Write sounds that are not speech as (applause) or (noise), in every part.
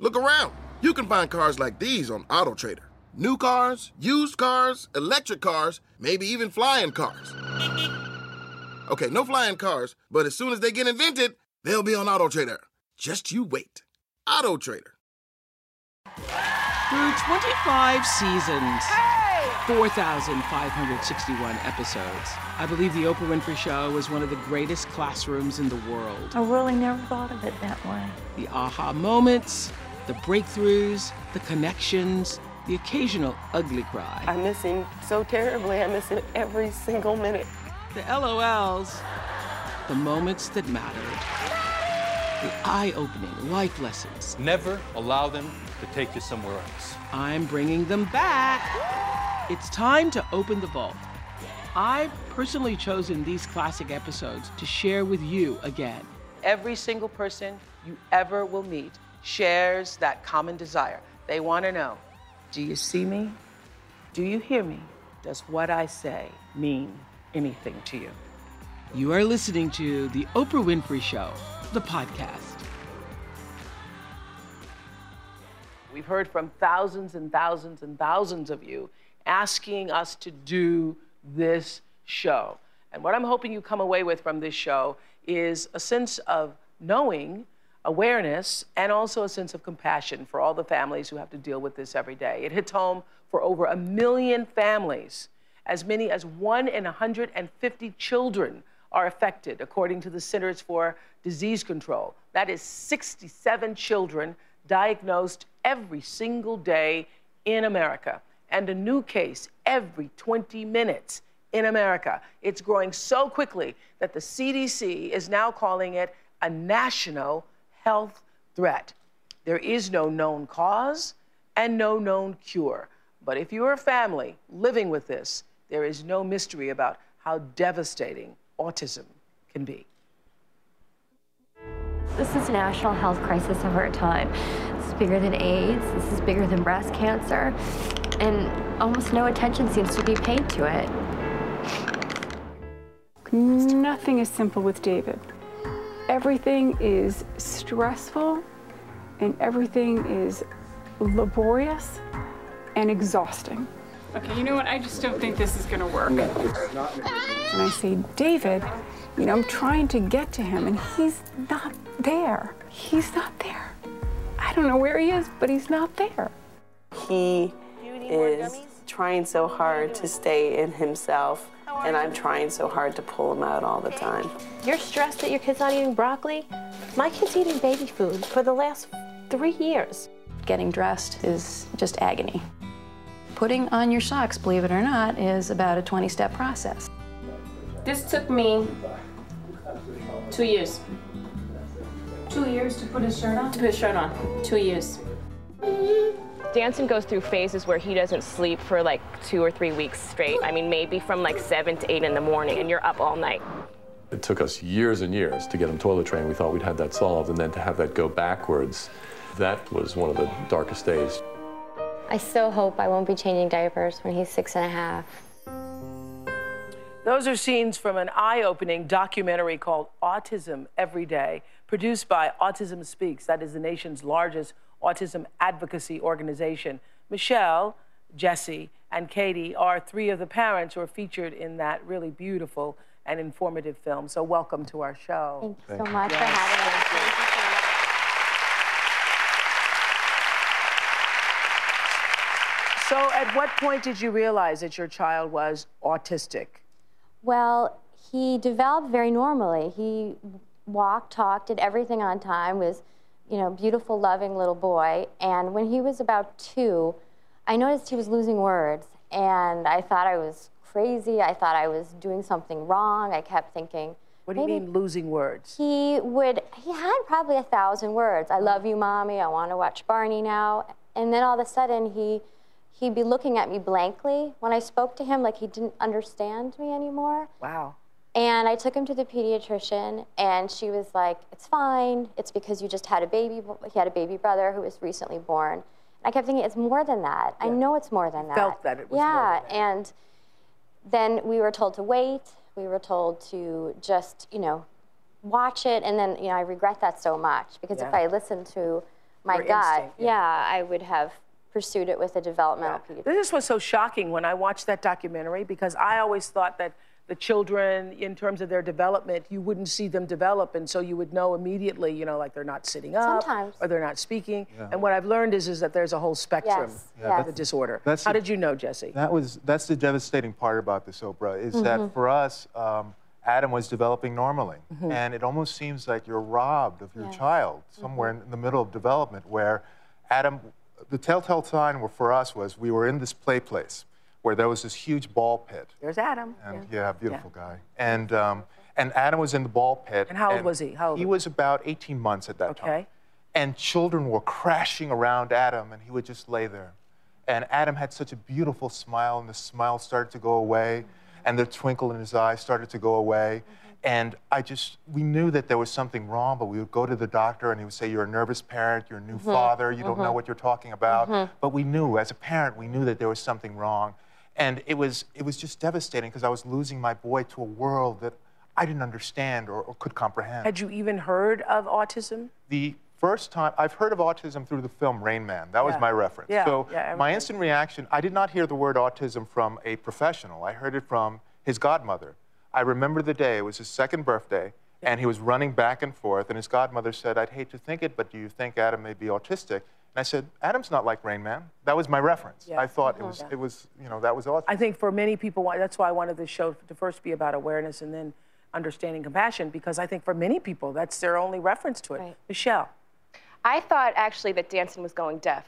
Look around. You can find cars like these on AutoTrader. New cars, used cars, electric cars, maybe even flying cars. Okay, no flying cars, but as soon as they get invented, they'll be on AutoTrader. Just you wait. AutoTrader. Through 25 seasons, 4,561 episodes, I believe The Oprah Winfrey Show was one of the greatest classrooms in the world. I really never thought of it that way. The aha moments, the breakthroughs, the connections, the occasional ugly cry. I miss him so terribly. I miss him every single minute. The LOLs, the moments that mattered, the eye opening life lessons. Never allow them to take you somewhere else. I'm bringing them back. It's time to open the vault. I've personally chosen these classic episodes to share with you again. Every single person you ever will meet shares that common desire. They want to know Do you see me? Do you hear me? Does what I say mean anything to you? You are listening to The Oprah Winfrey Show, the podcast. We've heard from thousands and thousands and thousands of you asking us to do this show. And what I'm hoping you come away with from this show is a sense of knowing, awareness, and also a sense of compassion for all the families who have to deal with this every day. It hits home for over a million families. As many as one in 150 children are affected, according to the Centers for Disease Control. That is 67 children diagnosed every single day in America, and a new case every 20 minutes in America. It's growing so quickly that the CDC is now calling it a national health threat. There is no known cause and no known cure. But if you're a family living with this, there is no mystery about how devastating autism can be. This is a national health crisis of our time. This is bigger than AIDS. This is bigger than breast cancer. And almost no attention seems to be paid to it. Nothing is simple with David. Everything is stressful and everything is laborious and exhausting. Okay, you know what? I just don't think this is gonna work. And I say, David, you know, I'm trying to get to him and he's not there. He's not there. I don't know where he is, but he's not there. He is trying so hard to stay in himself, and I'm trying so hard to pull them out all the time. You're stressed that your kid's not eating broccoli? My kid's eating baby food for the last three years. Getting dressed is just agony. Putting on your socks, believe it or not, is about a 20 step process. This took me two years. Two years to put his shirt on? To put his shirt on. Two years. Danson goes through phases where he doesn't sleep for like two or three weeks straight. I mean, maybe from like seven to eight in the morning, and you're up all night. It took us years and years to get him toilet trained. We thought we'd had that solved, and then to have that go backwards, that was one of the darkest days. I still hope I won't be changing diapers when he's six and a half. Those are scenes from an eye opening documentary called Autism Every Day, produced by Autism Speaks. That is the nation's largest autism advocacy organization. Michelle, Jesse, and Katie are three of the parents who are featured in that really beautiful and informative film. So, welcome to our show. Thank you so much for having us. So, at what point did you realize that your child was autistic? Well, he developed very normally. He walked, talked, did everything on time, was, you know, beautiful, loving little boy. And when he was about two, I noticed he was losing words. And I thought I was crazy. I thought I was doing something wrong. I kept thinking, What do you mean losing words? He would, he had probably a thousand words. I love you, mommy. I want to watch Barney now. And then all of a sudden, he, he'd be looking at me blankly when I spoke to him, like he didn't understand me anymore. Wow. And I took him to the pediatrician, and she was like, "It's fine. It's because you just had a baby. He had a baby brother who was recently born." And I kept thinking, "It's more than that. I know it's more than that." felt that it was more yeah, than that. and then we were told to wait. We were told to just, you know, watch it, and then, you know, I regret that so much because if I listened to my Your gut, instinct, yeah. I would have pursued it with a developmental pediatrician. This was so shocking when I watched that documentary because I always thought that the children, in terms of their development, you wouldn't see them develop, and so you would know immediately, you know, like they're not sitting up Sometimes. or they're not speaking. Yeah. And what I've learned is, is that there's a whole spectrum Yes, Yeah, of the disorder. that's How the- did you know, Jesse? That was that's the devastating part about this, Oprah, is that Mm-hmm. for us, um, Adam was developing normally, Mm-hmm. and it almost seems like you're robbed of your Yes. child somewhere in the middle of development, where Adam, the telltale sign were- for us was we were in this play place where there was this huge ball pit, There's Adam. and yeah, beautiful guy, and um, and Adam was in the ball pit. And how old was he? How old He was was about 18 months at that time Okay. and children were crashing around Adam, and he would just lay there. And Adam had such a beautiful smile, and the smile started to go away, and the twinkle in his eyes started to go away. Mm-hmm. And I just, we knew that there was something wrong, but we would go to the doctor, and he would say, You're a nervous parent, you're a new mm-hmm. father, you don't know mm-hmm. what you're talking about. But we knew, as a parent, we knew that there was something wrong. And it was, it was just devastating because I was losing my boy to a world that I didn't understand or, or could comprehend Had you even heard of autism? the first time I've heard of autism through the film Rain Man. That was my reference. Yeah, So yeah, my instant reaction, I did not hear the word autism from a professional. I heard it from his godmother. I remember the day, it was his second birthday, and he was running back and forth, and his godmother said, I'd hate to think it, but do you think Adam may be autistic? And I said, Adam's not like Rain Man. That was my reference. I Yes. thought it was, it was, you know, that was autism. I think for many people, that's why I wanted this show to first be about awareness and then understanding compassion, because I think for many people, that's their only reference to it. Right. Michelle. I thought actually that Danson was going deaf.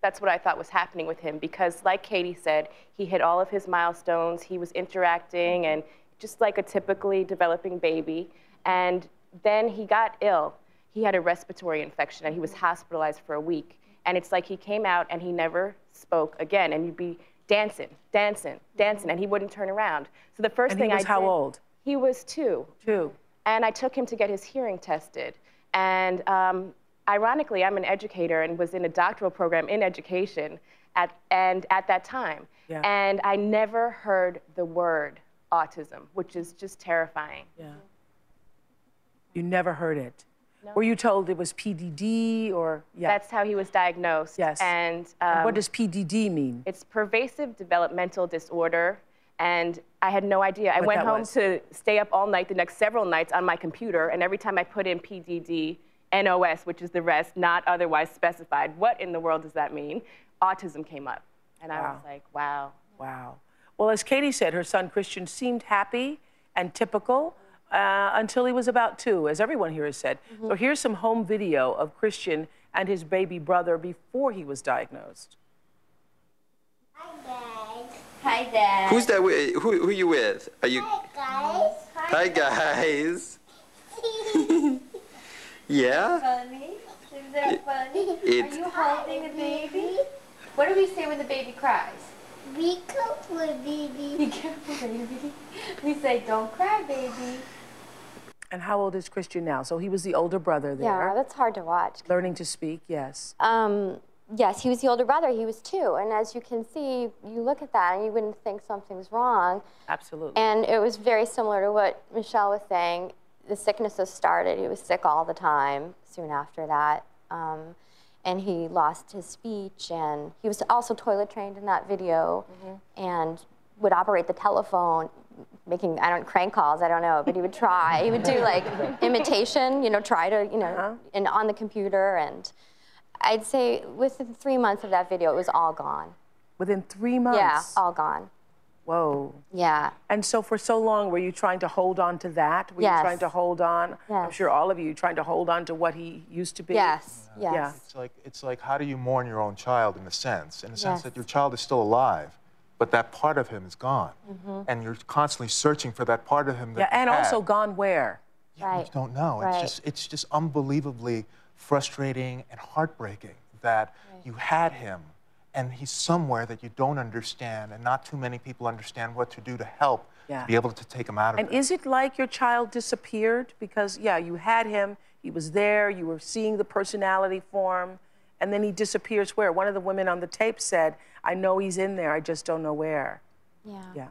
That's what I thought was happening with him because, like Katie said, he hit all of his milestones. He was interacting mm-hmm. and just like a typically developing baby. And then he got ill. He had a respiratory infection and he was hospitalized for a week. And it's like he came out and he never spoke again. And you'd be Danson, Danson, Danson, and he wouldn't turn around. So the first And he thing was I how old? He was two Two. and I took him to get his hearing tested. And um, ironically, I'm an educator and was in a doctoral program in education at, and at that time. Yeah. And I never heard the word autism, which is just terrifying. Yeah. You never heard it. Were you told it was PDD or yeah? That's how he was diagnosed. Yes. And, And um, what does PDD mean? It's pervasive developmental disorder, and I had no idea. I went home was. to stay up all night the next several nights on my computer, and every time I put in PDD, NOS, which is the rest, not otherwise specified, what in the world does that mean? Autism came up. And I was like, wow. Wow. Well, as Katie said, her son Christian seemed happy and typical uh, until he was about two, as everyone here has said. So here's some home video of Christian and his baby brother before he was diagnosed. Hi, Dad. Hi, Dad. Who's that? With? Who who you with? Are you? Hi, guys. Hi guys. (laughs) yeah. Funny? Is that funny? it- Are you holding a baby? What do we say when the baby cries? Be careful, baby. Be careful, baby. We say, don't cry, baby. And how old is Christian now? So he was the older brother there. Yeah, that's hard to watch. Learning to speak, yes. Um, yes, he was the older brother. He was two. And as you can see, you look at that and you wouldn't think something's wrong. Absolutely. And it was very similar to what Michelle was saying. The sicknesses started. He was sick all the time soon after that. Um, and he lost his speech. And he was also toilet trained in that video and would operate the telephone, making, I don't, crank calls, I don't know, but he would try. he would do like (laughs) imitation, you know, try to, you know, uh-huh. and on the computer. And I'd say within three months of that video, it was all gone. Within three months? Yeah, all gone. Whoa. Yeah. And so for so long, were you trying to hold on to that? Were Yes. you trying to hold on? I'm sure all of you trying to hold on to what he used to be. Yes, yes. Yeah. It's like it's like how do you mourn your own child in a sense, in a sense Yes. that your child is still alive, but that part of him is gone, mm-hmm. and you're constantly searching for that part of him that Yeah, and had. also gone where? Right. You don't know. Right. It's just it's just unbelievably frustrating and heartbreaking that you had him and he's somewhere that you don't understand and not too many people understand what to do to help Yeah. to be able to take him out of And is it like your child disappeared? Because, yeah, you had him, he was there, you were seeing the personality form, and then he disappears where? One of the women on the tape said, I know he's in there, I just don't know where. Yeah. Yeah.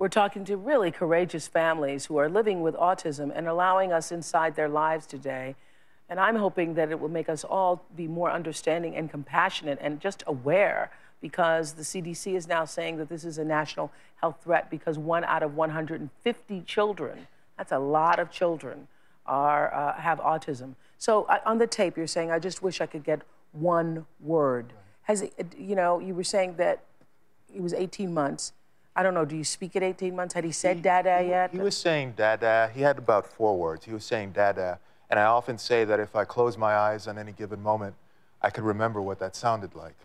We're talking to really courageous families who are living with autism and allowing us inside their lives today. And I'm hoping that it will make us all be more understanding and compassionate and just aware because the CDC is now saying that this is a national health threat because one out of 150 children, that's a lot of children, are, uh, have autism. So uh, on the tape, you're saying, I just wish I could get one word. Has you know, you were saying that it was 18 months. I don't know, do you speak at 18 months? Had he said dada yet? He was saying dada. He had about four words. He was saying dada. And I often say that if I close my eyes on any given moment, I could remember what that sounded like.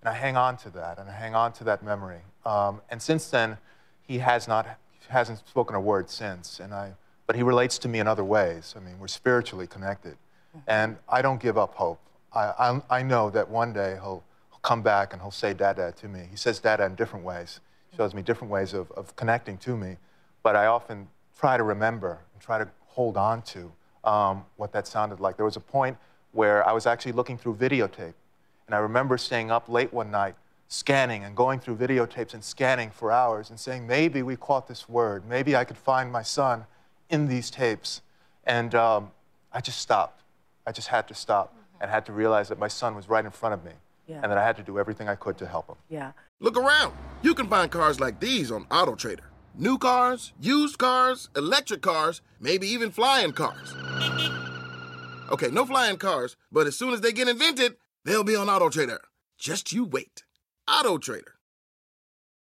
And I hang on to that, and I hang on to that memory. Um, and since then, he has not, hasn't spoken a word since. And I, but he relates to me in other ways. I mean, we're spiritually connected. And I don't give up hope. I, I, I know that one day he'll, he'll come back and he'll say dada to me. He says dada in different ways, shows me different ways of, of connecting to me. But I often try to remember and try to hold on to um, what that sounded like. There was a point where I was actually looking through videotape. And I remember staying up late one night, scanning and going through videotapes and scanning for hours and saying, maybe we caught this word. Maybe I could find my son in these tapes. And um, I just stopped. I just had to stop and had to realize that my son was right in front of me Yeah. and that I had to do everything I could to help him. Yeah. Look around. You can find cars like these on AutoTrader. New cars, used cars, electric cars, maybe even flying cars. Okay, no flying cars, but as soon as they get invented, they'll be on AutoTrader. Just you wait. AutoTrader.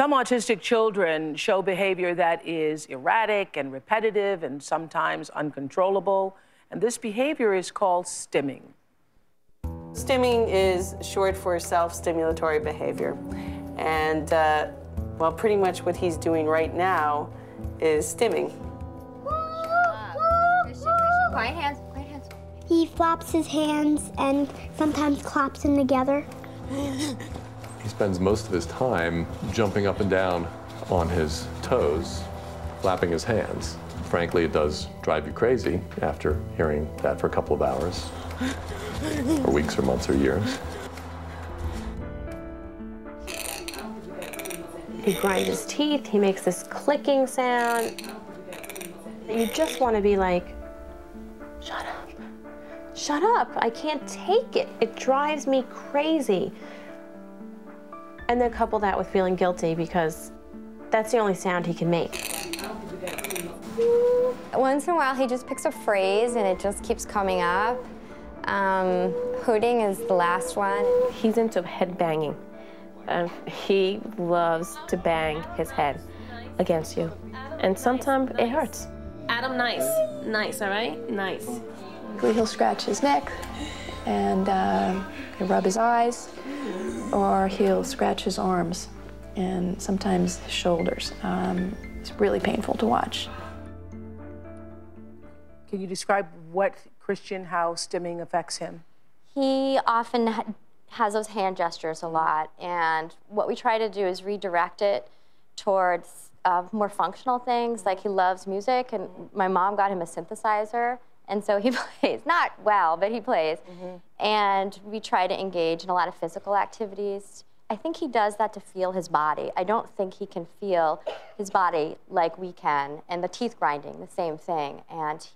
Some autistic children show behavior that is erratic and repetitive and sometimes uncontrollable. And this behavior is called stimming. Stimming is short for self-stimulatory behavior. And, uh, well, pretty much what he's doing right now is stimming. Quiet hands, quiet hands. He flaps his hands and sometimes claps them together. (laughs) He spends most of his time jumping up and down on his toes, flapping his hands. Frankly, it does drive you crazy after hearing that for a couple of hours, or weeks, or months, or years. He grinds his teeth, he makes this clicking sound. You just want to be like, shut up, shut up, I can't take it. It drives me crazy. And then couple that with feeling guilty because that's the only sound he can make. Once in a while, he just picks a phrase and it just keeps coming up. Um, hooting is the last one. He's into head banging. Um, he loves to bang his head against you. And sometimes it hurts. Adam, nice. Nice, all right? Nice. He'll scratch his neck and uh, rub his eyes, or he'll scratch his arms and sometimes his shoulders. Um, it's really painful to watch. Can you describe what Christian, how stimming affects him? He often ha- has those hand gestures a lot, and what we try to do is redirect it towards uh, more functional things. Like he loves music, and my mom got him a synthesizer, and so he (laughs) plays not well, but he plays. Mm-hmm. And we try to engage in a lot of physical activities. I think he does that to feel his body. I don't think he can feel his body like we can. And the teeth grinding, the same thing. And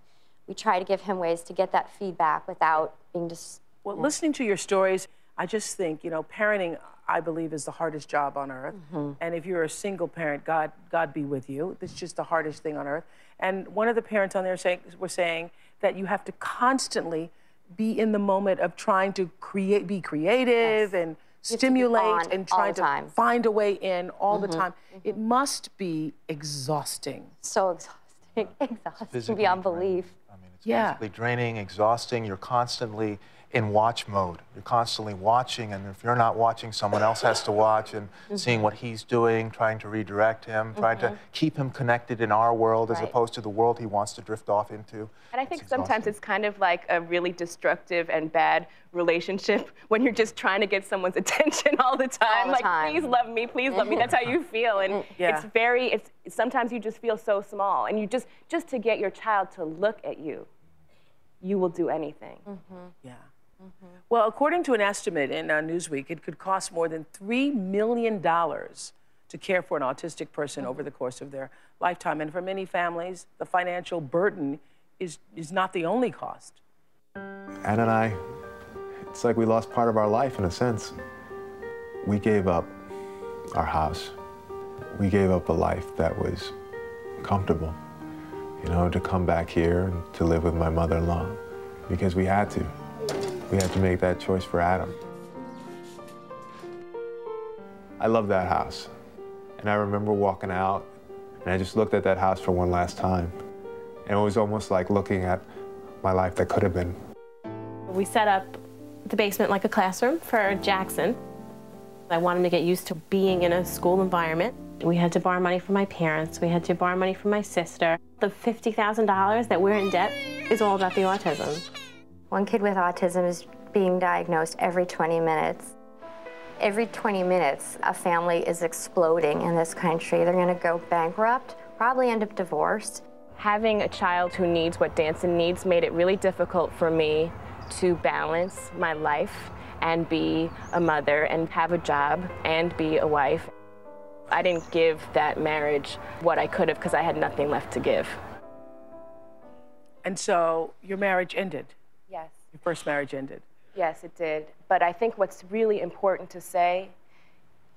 we try to give him ways to get that feedback without being just Well, listening to your stories, I just think, you know, parenting I believe, is the hardest job on earth. Mm-hmm. And if you're a single parent, God, God be with you. It's just the hardest thing on earth. And one of the parents on there saying, were saying that you have to constantly be in the moment of trying to create, be creative and have to be stimulate and all trying to time. find a way in all the Mhm. time. It must be exhausting. So exhausting, (laughs) exhausting physically beyond belief. Draining. I mean, it's yeah. physically draining, exhausting. You're constantly in watch mode. You're constantly watching, and if you're not watching, someone else has to watch and Mm-hmm. seeing what he's doing, trying to redirect him, trying to Mhm. keep him connected in our world as opposed to the world he wants to drift off into. And I think sometimes it's kind of like a really destructive and bad relationship (laughs) when you're just trying to get someone's (laughs) attention all the time. the like, time. please love me, please love me. That's how you feel. And Yeah. it's very, it's sometimes you just feel so small. And you just, just to get your child to look at you, you will do anything. Yeah. Well, according to an estimate in uh, Newsweek, it could cost more than $3 million to care for an autistic person over the course of their lifetime. And for many families, the financial burden is, is not the only cost. Anna and I, it's like we lost part of our life in a sense. We gave up our house. We gave up a life that was comfortable, you know, to come back here and to live with my mother in law because we had to. We had to make that choice for Adam. I love that house. And I remember walking out and I just looked at that house for one last time. And it was almost like looking at my life that could have been. We set up the basement like a classroom for Jackson. I wanted to get used to being in a school environment. We had to borrow money from my parents. We had to borrow money from my sister. The $50,000 that we're in debt is all about the autism. One kid with autism is being diagnosed every 20 minutes. Every 20 minutes, a family is exploding in this country. They're going to go bankrupt, probably end up divorced. Having a child who needs what Danson needs made it really difficult for me to balance my life and be a mother and have a job and be a wife. I didn't give that marriage what I could have because I had nothing left to give. And so your marriage ended. First marriage ended. Yes, it did. But I think what's really important to say,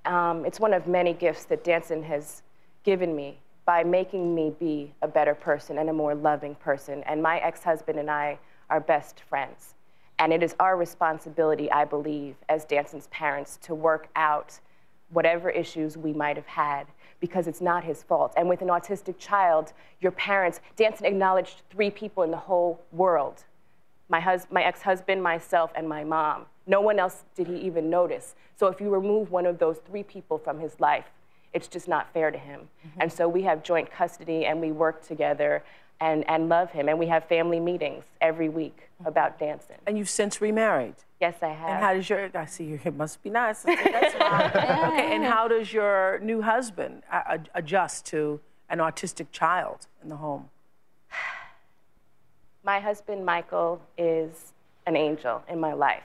um, it's one of many gifts that Danson has given me by making me be a better person and a more loving person. And my ex husband and I are best friends. And it is our responsibility, I believe, as Danson's parents, to work out whatever issues we might have had because it's not his fault. And with an autistic child, your parents, Danson acknowledged three people in the whole world my, hus- my ex-husband, myself, and my mom. No one else did he even notice. So if you remove one of those three people from his life, it's just not fair to him. And so we have joint custody and we work together and, and love him. And we have family meetings every week about Danson. And you've since remarried. Yes, I have. And how does your, I see you, it must be nice. Okay, that's fine. (laughs) okay, and how does your new husband uh, adjust to an autistic child in the home? My husband, Michael, is an angel in my life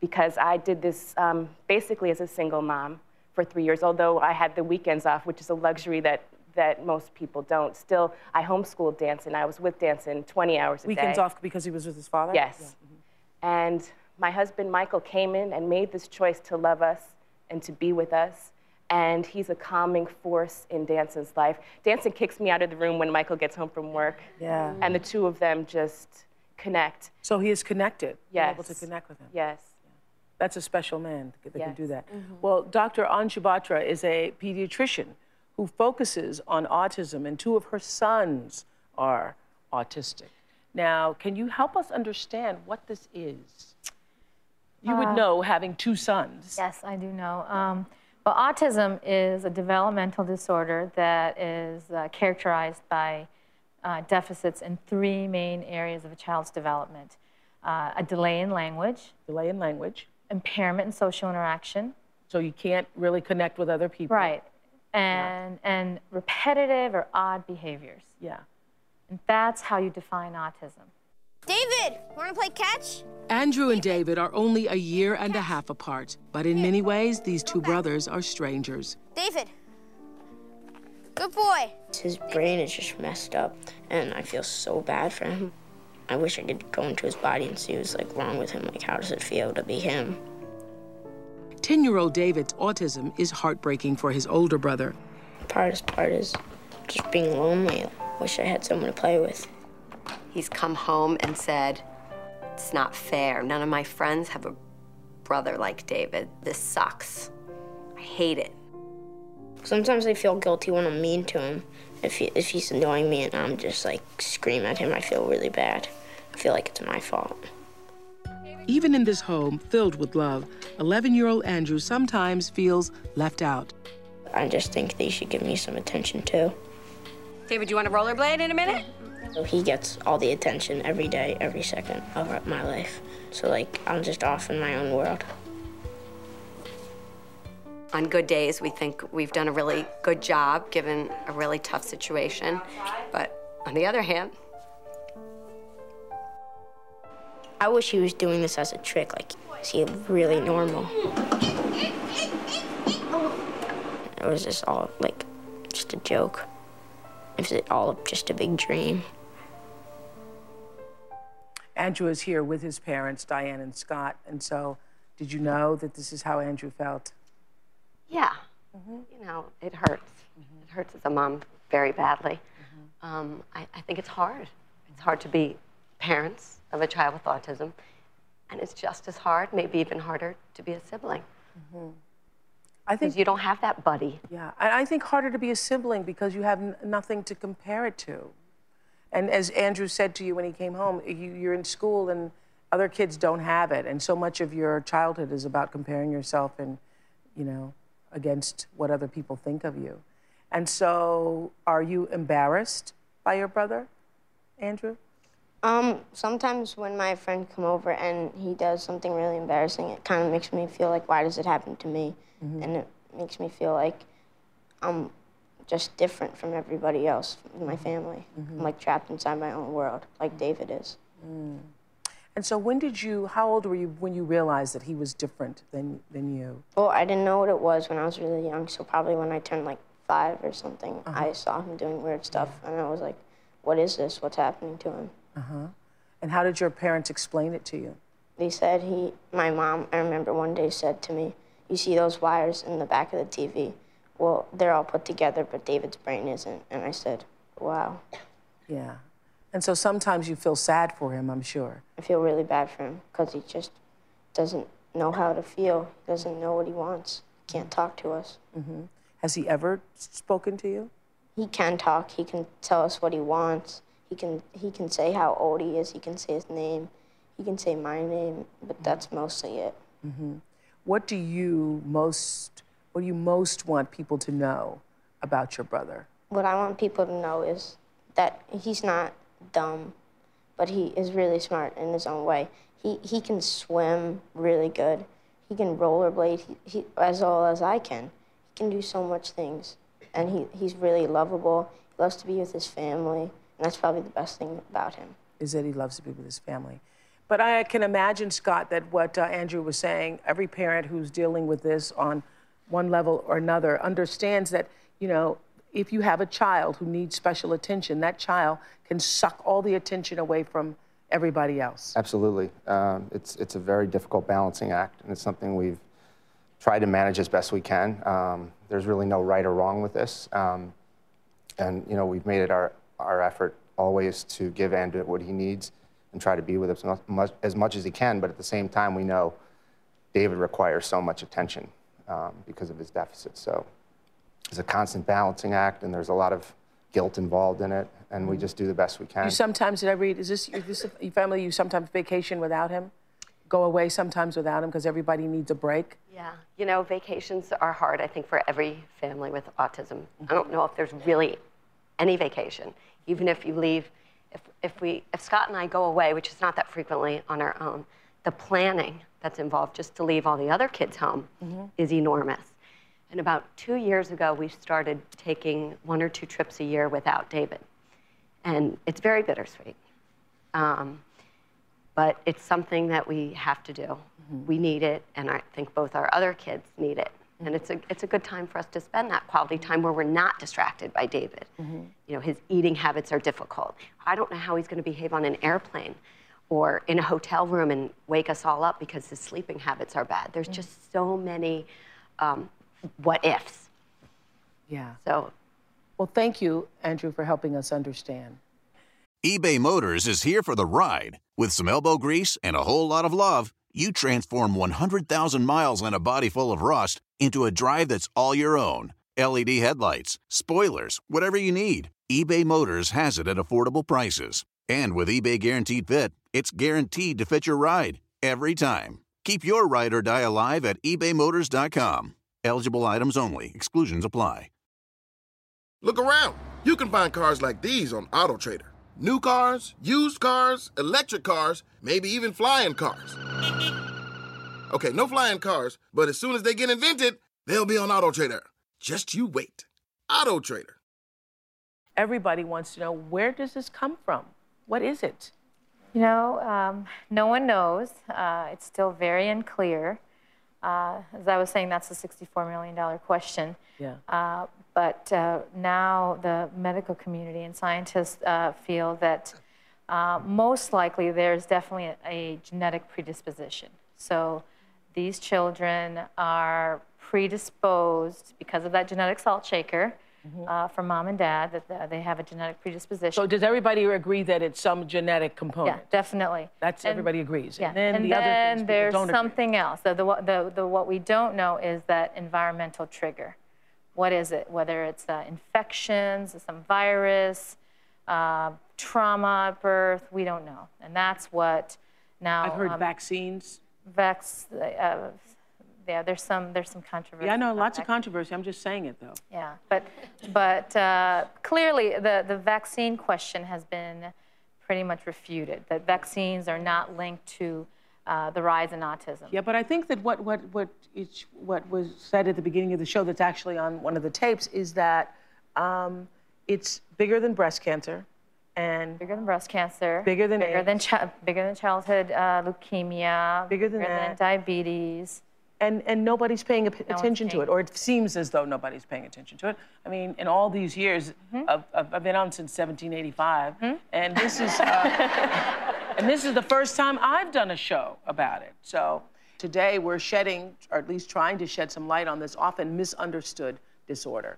because I did this um, basically as a single mom for three years, although I had the weekends off, which is a luxury that, that most people don't. Still, I homeschooled Danson. I was with Danson 20 hours a Weekends day. Weekends off because he was with his father? Yes. And my husband, Michael, came in and made this choice to love us and to be with us. And he's a calming force in Danson's life. Danson kicks me out of the room when Michael gets home from work. Yeah. And the two of them just connect. So he is connected. You're able to connect with him. Yes. That's a special man that can do Yes. that. Mhm. Well, Dr. Anshu Batra is a pediatrician who focuses on autism, and two of her sons are autistic. Now, can you help us understand what this is? You would Uh, know having two sons. Yes, I do know. Um, well, autism is a developmental disorder that is uh, characterized by uh, deficits in three main areas of a child's development uh, a delay in language, delay in language, impairment in social interaction. So you can't really connect with other people. Right. And, and repetitive or odd behaviors. Yeah. And that's how you define autism. David, want to play catch? Andrew and David are only a year and a half apart, but in many ways, these two brothers are strangers. David. Good boy. His brain is just messed up, and I feel so bad for him. I wish I could go into his body and see what's like wrong with him. Like, how does it feel to be him? 10 year old David's autism is heartbreaking for his older brother. The hardest part is just being lonely. Wish I had someone to play with. He's come home and said, It's not fair. None of my friends have a brother like David. This sucks. I hate it. Sometimes I feel guilty when I'm mean to him. If, he, if he's annoying me and I'm just like scream at him, I feel really bad. I feel like it's my fault. Even in this home filled with love, 11 year old Andrew sometimes feels left out. I just think they should give me some attention too. David, do you want to rollerblade in a minute? So he gets all the attention every day, every second of my life. So like I'm just off in my own world. On good days, we think we've done a really good job given a really tough situation. But on the other hand, I wish he was doing this as a trick. Like, is he really normal? Or was this all like just a joke? Is it all just a big dream? Andrew is here with his parents, Diane and Scott. And so, did you know that this is how Andrew felt? yeah, mm-hmm. you know, it hurts. Mm-hmm. It hurts as a mom very badly. Mm-hmm. Um, I, I think it's hard. It's hard to be parents of a child with autism. And it's just as hard, maybe even harder, to be a sibling. I think you don't have that buddy. Yeah, and I think harder to be a sibling because you have n- nothing to compare it to. And as Andrew said to you when he came home, you, you're in school and other kids don't have it, and so much of your childhood is about comparing yourself and, you know, against what other people think of you. And so, are you embarrassed by your brother, Andrew? Um, sometimes when my friend come over and he does something really embarrassing, it kind of makes me feel like, why does it happen to me? And it makes me feel like I'm just different from everybody else in my family. I'm like trapped inside my own world, like David is. Mm. And so, when did you? How old were you when you realized that he was different than than you? Well, I didn't know what it was when I was really young, so probably when I turned like five or something, Uh-huh. I saw him doing weird stuff, and I was like, what is this? What's happening to him? Uh huh. And how did your parents explain it to you? They said he, my mom, I remember one day said to me, You see those wires in the back of the TV? Well, they're all put together, but David's brain isn't. And I said, Wow. Yeah. And so sometimes you feel sad for him, I'm sure. I feel really bad for him because he just doesn't know how to feel, he doesn't know what he wants, he can't talk to us. hmm Has he ever spoken to you? He can talk, he can tell us what he wants, he can, he can say how old he is, he can say his name, he can say my name, but that's mostly it. hmm What do you most? What do you most want people to know about your brother? What I want people to know is that he's not dumb, but he is really smart in his own way. He, he can swim really good. He can rollerblade he, he, as well as I can. He can do so much things. And he, he's really lovable. He loves to be with his family. And that's probably the best thing about him. Is that he loves to be with his family. But I can imagine, Scott, that what uh, Andrew was saying, every parent who's dealing with this on one level or another understands that, you know, if you have a child who needs special attention, that child can suck all the attention away from everybody else. Absolutely. Um, it's, it's a very difficult balancing act, and it's something we've tried to manage as best we can. Um, there's really no right or wrong with this. Um, and, you know, we've made it our, our effort always to give Andrew what he needs and try to be with him as much, as much as he can. But at the same time, we know David requires so much attention um, because of his deficits. So it's a constant balancing act, and there's a lot of guilt involved in it, and we just do the best we can. You sometimes, did I read, is this, is this a family, you sometimes vacation without him? Go away sometimes without him because everybody needs a break? Yeah, you know, vacations are hard, I think, for every family with autism. I don't know if there's really any vacation, even if you leave. If, if, we, if Scott and I go away, which is not that frequently on our own, the planning that's involved just to leave all the other kids home mm-hmm. is enormous. And about two years ago, we started taking one or two trips a year without David. And it's very bittersweet. Um, but it's something that we have to do. Mm-hmm. We need it, and I think both our other kids need it. Mm-hmm. And it's a, it's a good time for us to spend that quality time where we're not distracted by David. You know, his eating habits are difficult. I don't know how he's going to behave on an airplane or in a hotel room and wake us all up because his sleeping habits are bad. There's just so many um, what ifs. Yeah. So, well, thank you, Andrew, for helping us understand. eBay Motors is here for the ride. With some elbow grease and a whole lot of love, you transform 100,000 miles and a body full of rust into a drive that's all your own. LED headlights, spoilers, whatever you need, eBay Motors has it at affordable prices. And with eBay Guaranteed Fit, it's guaranteed to fit your ride every time. Keep your ride or die alive at ebaymotors.com. Eligible items only, exclusions apply. Look around. You can find cars like these on AutoTrader. New cars, used cars, electric cars, maybe even flying cars. Okay, no flying cars, but as soon as they get invented, they'll be on AutoTrader. Just you wait. AutoTrader. Everybody wants to know where does this come from? What is it? You know, um, no one knows. Uh, it's still very unclear. Uh, as I was saying, that's a $64 million question. Yeah. Uh, but uh, now the medical community and scientists uh, feel that uh, most likely there's definitely a, a genetic predisposition. So these children are predisposed because of that genetic salt shaker uh, from mom and dad that they have a genetic predisposition. So does everybody agree that it's some genetic component? Yeah, definitely. That's And- everybody agrees. Yeah. And then and the other then things there's don't agree. something else. The, the, the, the, what we don't know is that environmental trigger. What is it? Whether it's uh, infections, some virus, uh, trauma at birth, we don't know. And that's what now. I've heard um, vaccines. Vax, uh, yeah, there's some, there's some controversy. Yeah, I know lots of controversy. I'm just saying it though. yeah, but, but uh, clearly the, the vaccine question has been pretty much refuted, that vaccines are not linked to uh, the rise in autism. Yeah, but I think that what what what each, what was said at the beginning of the show, that's actually on one of the tapes, is that um, it's bigger than breast cancer, and bigger than breast cancer, bigger than bigger AIDS, than bigger than childhood uh, leukemia, bigger than that. diabetes. And and nobody's paying No one's attention to it, or it seems as though nobody's paying attention to it. I mean, in all these years, Mm-hmm. of, of, I've been on since 1785, and this is uh, (laughs) and this is the first time I've done a show about it. So today we're shedding, or at least trying to shed some light on this often misunderstood disorder.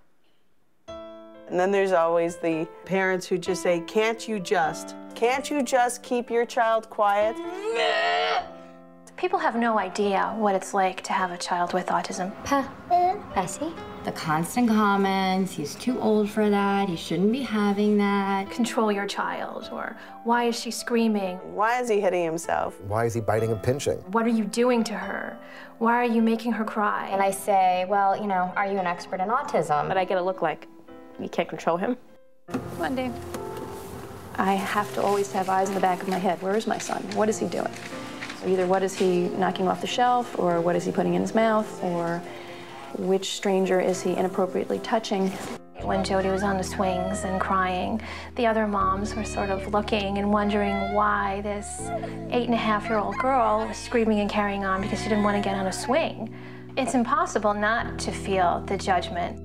And then there's always the parents who just say, Can't you just? Can't you just keep your child quiet? People have no idea what it's like to have a child with autism. Bessie? The constant comments, he's too old for that, he shouldn't be having that. Control your child, or why is she screaming? Why is he hitting himself? Why is he biting and pinching? What are you doing to her? Why are you making her cry? And I say, well, you know, are you an expert in autism? But I get a look like you can't control him. Come on, Dave. I have to always have eyes in the back of my head. Where is my son? What is he doing? So either what is he knocking off the shelf, or what is he putting in his mouth, or which stranger is he inappropriately touching? When Jody was on the swings and crying, the other moms were sort of looking and wondering why this eight and a half year old girl was screaming and carrying on because she didn't want to get on a swing. It's impossible not to feel the judgment.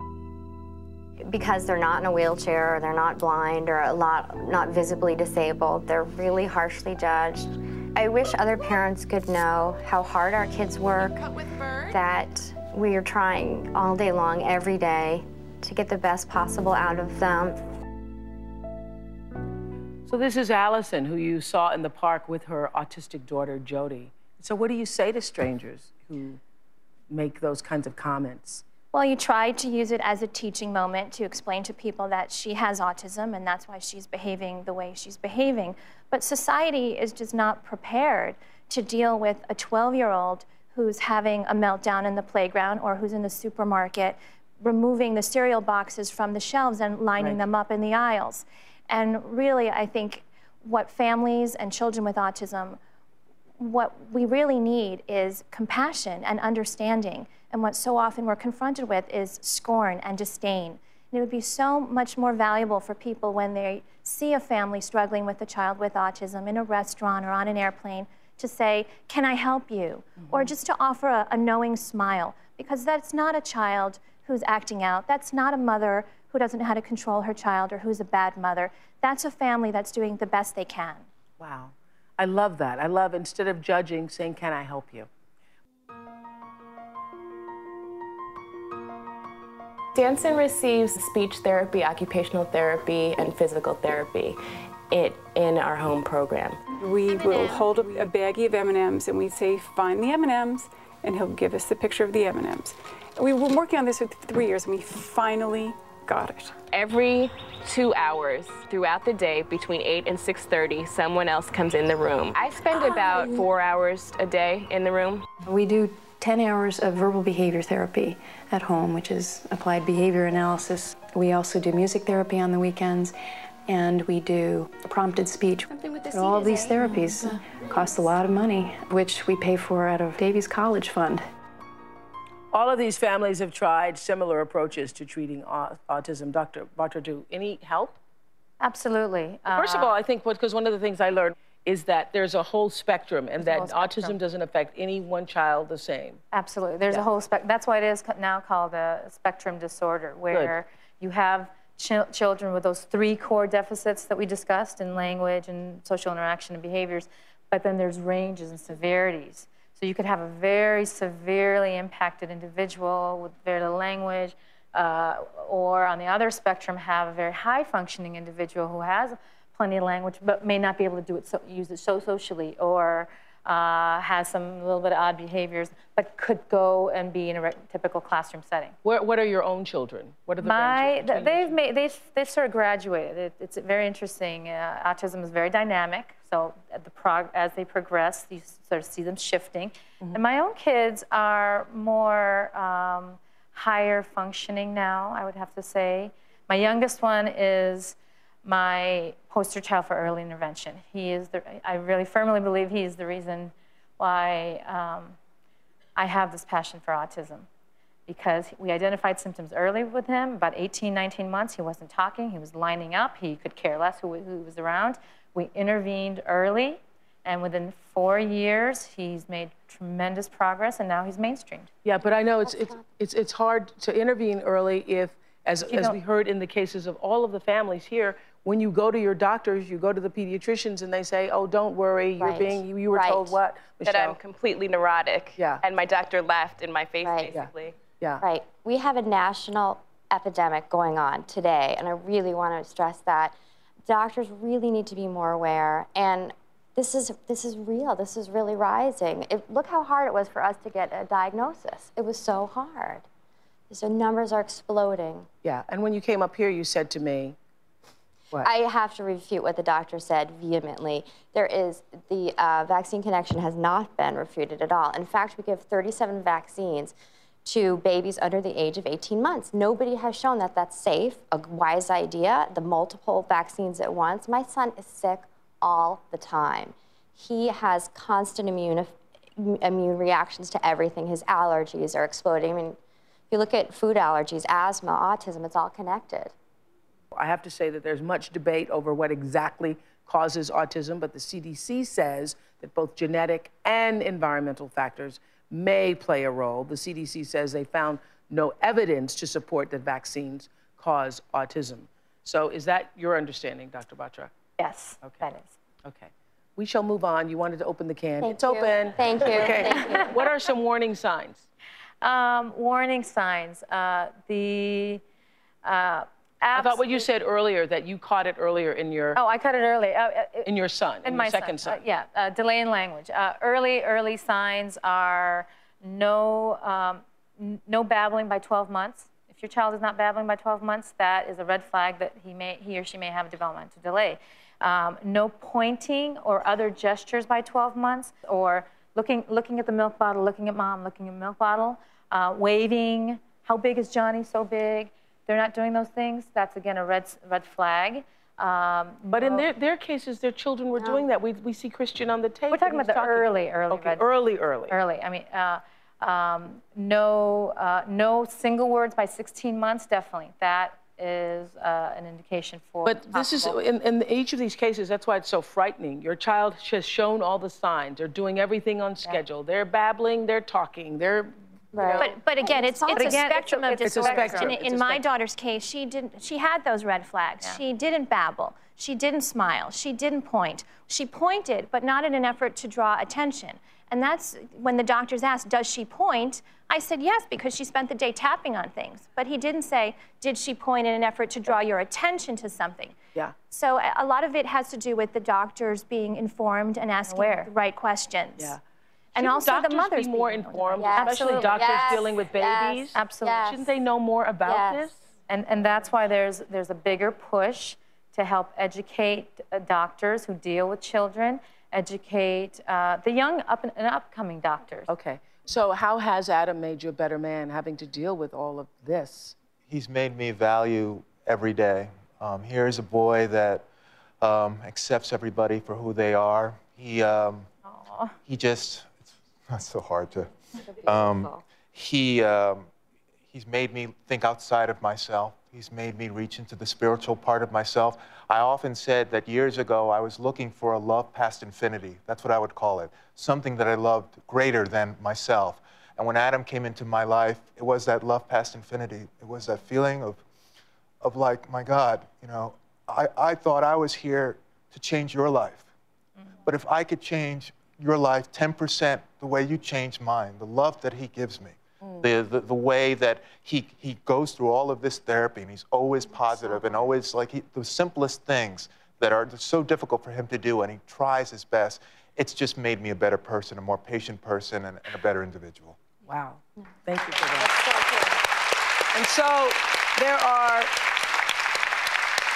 because they're not in a wheelchair or they're not blind or a lot not visibly disabled they're really harshly judged i wish other parents could know how hard our kids work that we are trying all day long every day to get the best possible out of them So this is Allison, who you saw in the park with her autistic daughter, Jody. So what do you say to strangers who make those kinds of comments? Well, you tried to use it as a teaching moment to explain to people that she has autism and that's why she's behaving the way she's behaving. But society is just not prepared to deal with a 12 year old who's having a meltdown in the playground or who's in the supermarket, removing the cereal boxes from the shelves and lining Right. them up in the aisles. And really, I think what families and children with autism what we really need is compassion and understanding. And what so often we're confronted with is scorn and disdain. And it would be so much more valuable for people when they see a family struggling with a child with autism in a restaurant or on an airplane to say, Can I help you? Mm-hmm. Or just to offer a, a knowing smile, because that's not a child who's acting out. That's not a mother who doesn't know how to control her child or who's a bad mother. That's a family that's doing the best they can. Wow. I love that. I love instead of judging, saying, Can I help you? Danson receives speech therapy, occupational therapy, and physical therapy it, in our home program. We will hold a, a baggie of M&Ms and we say, find the M&Ms, and he'll give us the picture of the M&Ms. We've been working on this for three years, and we finally got it. Every two hours throughout the day, between 8 and 6.30, someone else comes in the room. I spend about four hours a day in the room. We do 10 hours of verbal behavior therapy at home, which is applied behavior analysis. We also do music therapy on the weekends, and we do prompted speech. All of these therapies cost a lot of money, which we pay for out of Davies College Fund. All of these families have tried similar approaches to treating autism. Dr. Batra, any help? Absolutely. First of Uh, all, I think because one of the things I learned is that there's a whole spectrum and that spectrum. autism doesn't affect any one child the same. Absolutely. There's Yeah. a whole spectrum. That's why it is now called a spectrum disorder, where you have chil- children with those three core deficits that we discussed in language and social interaction and behaviors, but then there's ranges and severities. So you could have a very severely impacted individual with very little language, uh, or on the other spectrum, have a very high functioning individual who has plenty of language but may not be able to do it so, use it so socially, or uh, has some little bit of odd behaviors, but could go and be in a typical classroom setting. What, what are your own children? What are the My, your they've made, they've, they've sort of graduated. It, it's very interesting. Uh, autism is very dynamic. So at the prog- as they progress, you sort of see them shifting. Mm-hmm. And my own kids are more um, higher functioning now, I would have to say. My youngest one is my poster child for early intervention. He is the, I really firmly believe he is the reason why um, I have this passion for autism because we identified symptoms early with him. About 18, 19 months, he wasn't talking, he was lining up, he could care less who, who was around. We intervened early, and within four years, he's made tremendous progress, and now he's mainstreamed. Yeah, but I know it's, it's, it's, it's hard to intervene early if, as, You as don't- we heard in the cases of all of the families here, when you go to your doctors, you go to the pediatricians and they say, oh, don't worry, you're being, you, you were Right. told what, That I'm completely neurotic. Yeah. And my doctor laughed in my face, Right. basically. Yeah. Right. We have a national epidemic going on today, and I really want to stress that doctors really need to be more aware. And this is this is real. This is really rising. It, look how hard it was for us to get a diagnosis. It was so hard. So numbers are exploding. Yeah, and when you came up here, you said to me, what? I have to refute what the doctor said vehemently. There is the uh, vaccine connection has not been refuted at all. In fact, we give 37 vaccines to babies under the age of 18 months. Nobody has shown that that's safe, a wise idea, the multiple vaccines at once. My son is sick all the time. He has constant immune, immune reactions to everything. His allergies are exploding. I mean, if you look at food allergies, asthma, autism, it's all connected. I have to say that there's much debate over what exactly causes autism, but the CDC says that both genetic and environmental factors may play a role. The CDC says they found no evidence to support that vaccines cause autism. So is that your understanding, Dr. Batra? Yes, okay. that is. Okay. We shall move on. You wanted to open the can. Thank it's you. open. Thank you. Okay. Thank you. What are some warning signs? Um, warning signs. Uh, the uh, I thought what you said earlier that you caught it earlier in your Oh, I caught it early. Uh, uh, in your son, in in my your second son. son. Uh, yeah, uh, delay in language. Uh, early, early signs are no, um, no babbling by 12 months. If your child is not babbling by 12 months, that is a red flag that he may, he or she may have a developmental delay. Um, no pointing or other gestures by 12 months, or looking, looking at the milk bottle, looking at mom, looking at the milk bottle, uh, waving. How big is Johnny? So big. They're not doing those things. That's again a red, red flag. Um, But in no- their, their cases, their children were doing that. We, we see Christian on the tape. We're talking about the early, early. Okay, red- early, early. Early. I mean, uh, um, no, uh, no single words by 16 months. Definitely, that is uh, an indication for. But this is, in, in each of these cases, that's why it's so frightening. Your child has shown all the signs. They're doing everything on schedule. They're babbling, they're talking, they're. You know- But, but again, it's, But it's a again, it's a- spectrum of it's disorders. spectrum. In, in my daughter's case, she didn't. She had those red flags. She didn't babble. She didn't smile. She didn't point. She pointed, but not in an effort to draw attention. And that's when the doctors asked, Does she point? I said, Yes, because she spent the day tapping on things. But he didn't say, Did she point in an effort to draw your attention to something? Yeah. So a- a lot of it has to do with the doctors being informed and asking Aware. the right questions. Yeah. And Shouldn't also doctors the mothers be more informed, Yes. especially Absolutely. doctors Yes. dealing with Yes. babies. Absolutely. Shouldn't they know more about this? And, and that's why there's, there's a bigger push to help educate uh, doctors who deal with children, educate uh, the young up and, and upcoming doctors. Okay. So how has Adam made you a better man having to deal with all of this? He's made me value every day. Um, here's a boy that um, accepts everybody for who they are. He, um, he just, (laughs) not so hard to. Um, he, um, he's made me think outside of myself. He's made me reach into the spiritual part of myself. I often said that years ago I was looking for a love past infinity. That's what I would call it. Something that I loved greater than myself. And when Adam came into my life, it was that love past infinity. It was that feeling of, of like, my God, you know, I, I thought I was here to change your life. But if I could change your life 10% the way you changed mine, the love that he gives me, mm. the, the, the way that he, he goes through all of this therapy and he's always positive and always like he, the simplest things that are so difficult for him to do and he tries his best, it's just made me a better person, a more patient person, and, and a better individual. Wow. Thank you for that. And so there are,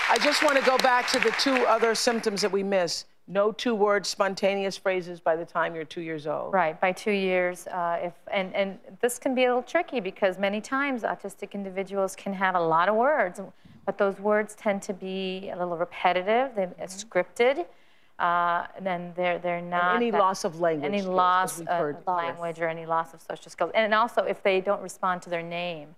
I just want to go back to the two other symptoms that we miss. No two word spontaneous phrases by the time you're two years old. Right, by two years. Uh, if and, and this can be a little tricky because many times autistic individuals can have a lot of words, but those words tend to be a little repetitive, they're scripted. Uh, and then they're they're not any that- loss of language any skills, loss of language or any loss of social skills, and also if they don't respond to their name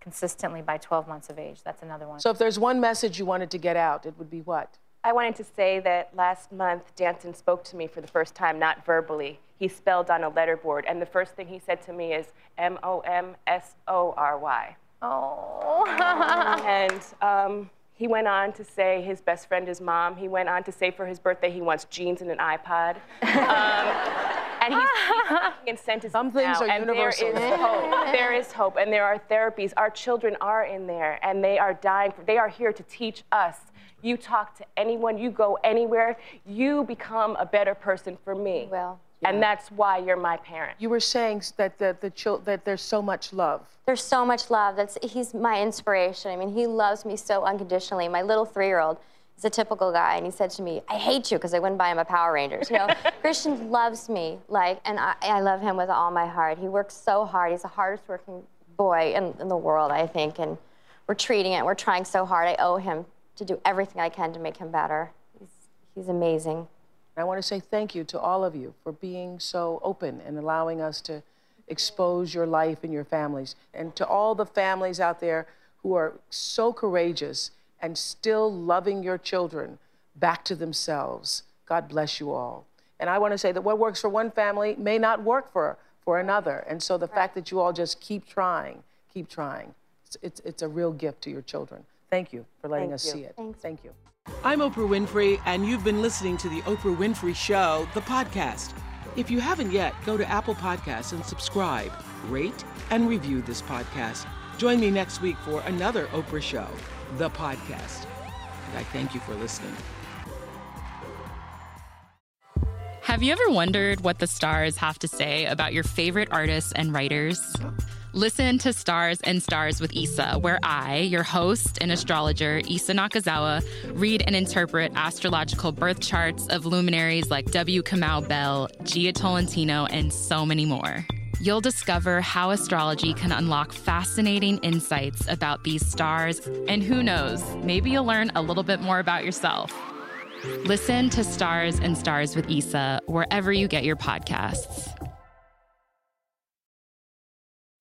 consistently by 12 months of age, that's another one. So if there's one message you wanted to get out, it would be what? I wanted to say that last month, Danson spoke to me for the first time, not verbally. He spelled on a letterboard, and the first thing he said to me is M O M S O R Y. Oh. (laughs) and um, he went on to say his best friend is mom. He went on to say for his birthday he wants jeans and an iPod. Um, and he's, (laughs) he's working in sentences Some things now, are and universal. There is hope. (laughs) There is hope, and there are therapies. Our children are in there, and they are dying. For, they are here to teach us. You talk to anyone, you go anywhere, you become a better person for me. Well. And that's why you're my parent. You were saying that the, the chil- that there's so much love. There's so much love. That's he's my inspiration. I mean, he loves me so unconditionally. My little three-year-old is a typical guy, and he said to me, "I hate you" because I wouldn't buy him a Power Rangers. You know, (laughs) Christian loves me like, and I, I love him with all my heart. He works so hard. He's the hardest working boy in, in the world, I think, and we're treating it. We're trying so hard. I owe him to do everything I can to make him better. He's he's amazing. I want to say thank you to all of you for being so open and allowing us to expose your life and your families. And to all the families out there who are so courageous and still loving your children back to themselves, God bless you all. And I want to say that what works for one family may not work for, for another. And so the fact that you all just keep trying, keep trying, it's, it's, it's a real gift to your children. Thank you for letting Thank us you. see it. Thank you. I'm Oprah Winfrey, and you've been listening to The Oprah Winfrey Show, the podcast. If you haven't yet, go to Apple Podcasts and subscribe, rate, and review this podcast. Join me next week for another Oprah Show, the podcast. And I thank you for listening. Have you ever wondered what the stars have to say about your favorite artists and writers? Listen to Stars and Stars with Issa, where I, your host and astrologer, Issa Nakazawa, read and interpret astrological birth charts of luminaries like W. Kamau Bell, Jia Tolentino, and so many more. You'll discover how astrology can unlock fascinating insights about these stars, and who knows, maybe you'll learn a little bit more about yourself. Listen to Stars and Stars with Issa wherever you get your podcasts.